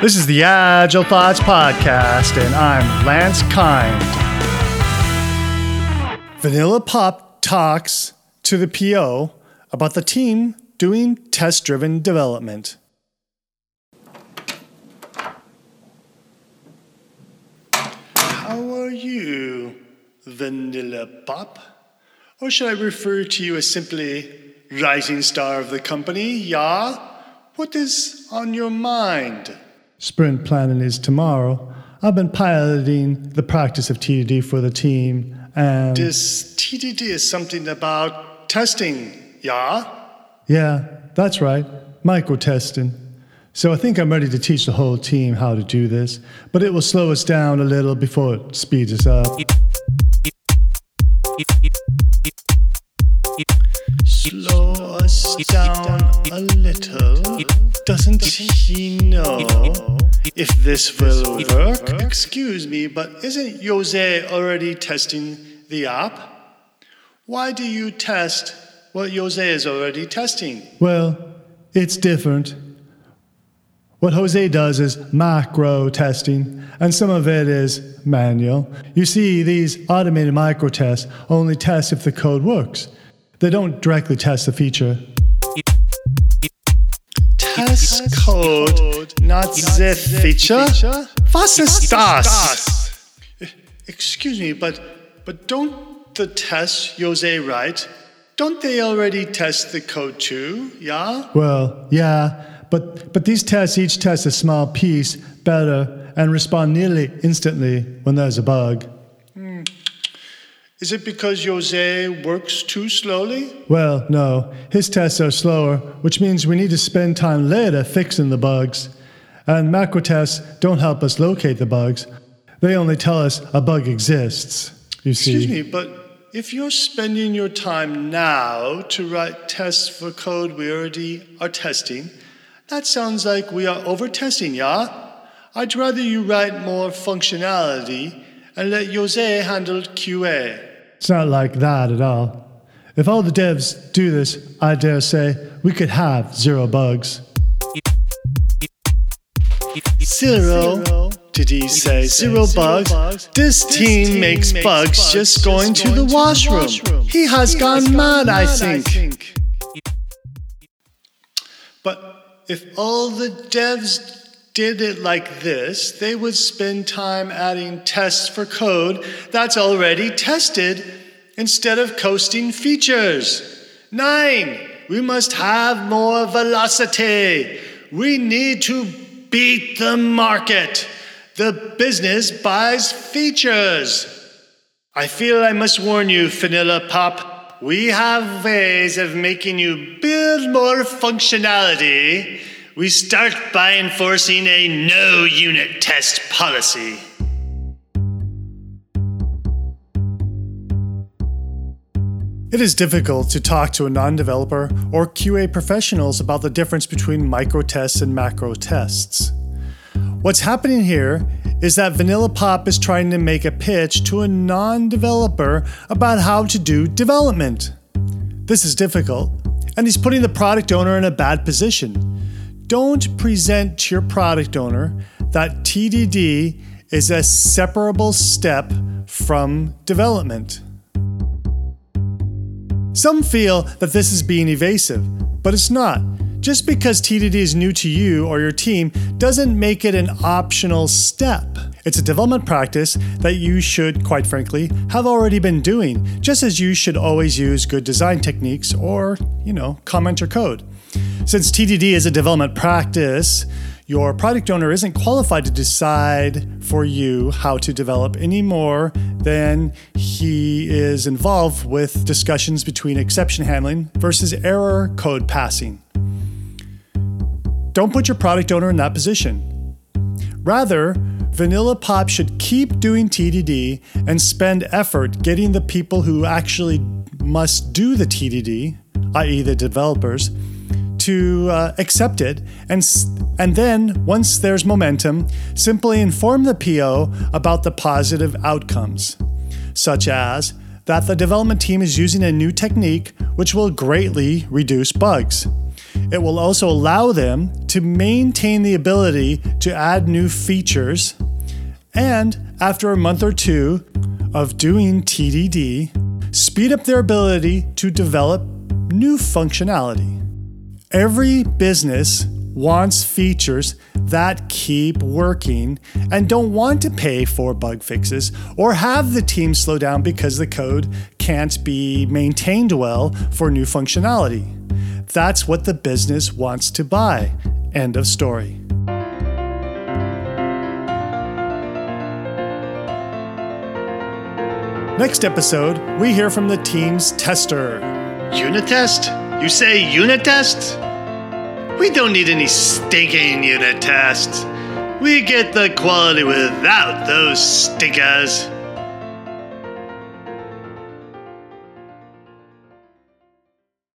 This is the Agile Thoughts Podcast, and I'm Lance Kind. Vanilla Pop talks to the PO about the team doing test driven development. How are you, Vanilla Pop? Or should I refer to you as simply rising star of the company? Yeah? What is on your mind? Sprint planning is tomorrow. I've been piloting the practice of TDD for the team, and. This TDD is something about testing, yeah? Yeah, that's right. Micro testing. So I think I'm ready to teach the whole team how to do this, but it will slow us down a little before it speeds us up. Slow us down a little. Doesn't he know if this will work? Excuse me, but isn't Jose already testing the app? Why do you test what Jose is already testing? Well, it's different. What Jose does is macro testing, and some of it is manual. You see, these automated micro tests only test if the code works. They don't directly test the feature. Test code, not the feature? Was ist das? Excuse me, but but don't the tests Jose write, don't they already test the code too? Yeah? Well, yeah, but but these tests each test a small piece better and respond nearly instantly when there's a bug. Is it because Jose works too slowly? Well, no. His tests are slower, which means we need to spend time later fixing the bugs. And macro tests don't help us locate the bugs. They only tell us a bug exists. You see. Excuse me, but if you're spending your time now to write tests for code we already are testing, that sounds like we are over testing, yeah? I'd rather you write more functionality and let Jose handle QA. It's not like that at all. If all the devs do this, I dare say we could have zero bugs. Zero? Did he say zero bugs? This team makes bugs just going to the washroom. He has gone mad, I think. But if all the devs did it like this, they would spend time adding tests for code that's already tested instead of coasting features. Nine, we must have more velocity. We need to beat the market. The business buys features. I feel I must warn you, Vanilla Pop. We have ways of making you build more functionality we start by enforcing a no unit test policy. It is difficult to talk to a non developer or QA professionals about the difference between micro tests and macro tests. What's happening here is that Vanilla Pop is trying to make a pitch to a non developer about how to do development. This is difficult, and he's putting the product owner in a bad position don't present to your product owner that TDD is a separable step from development. Some feel that this is being evasive, but it's not. Just because TDD is new to you or your team doesn't make it an optional step. It's a development practice that you should, quite frankly, have already been doing, just as you should always use good design techniques or, you know, comment your code. Since TDD is a development practice, your product owner isn't qualified to decide for you how to develop any more than he is involved with discussions between exception handling versus error code passing. Don't put your product owner in that position. Rather, Vanilla Pop should keep doing TDD and spend effort getting the people who actually must do the TDD, i.e., the developers, to uh, accept it, and and then once there's momentum, simply inform the PO about the positive outcomes, such as that the development team is using a new technique which will greatly reduce bugs. It will also allow them to maintain the ability to add new features. And after a month or two of doing TDD, speed up their ability to develop new functionality. Every business wants features that keep working and don't want to pay for bug fixes or have the team slow down because the code can't be maintained well for new functionality. That's what the business wants to buy. End of story. Next episode, we hear from the team's tester. Unit test? You say unit test? We don't need any stinking unit tests. We get the quality without those stinkers.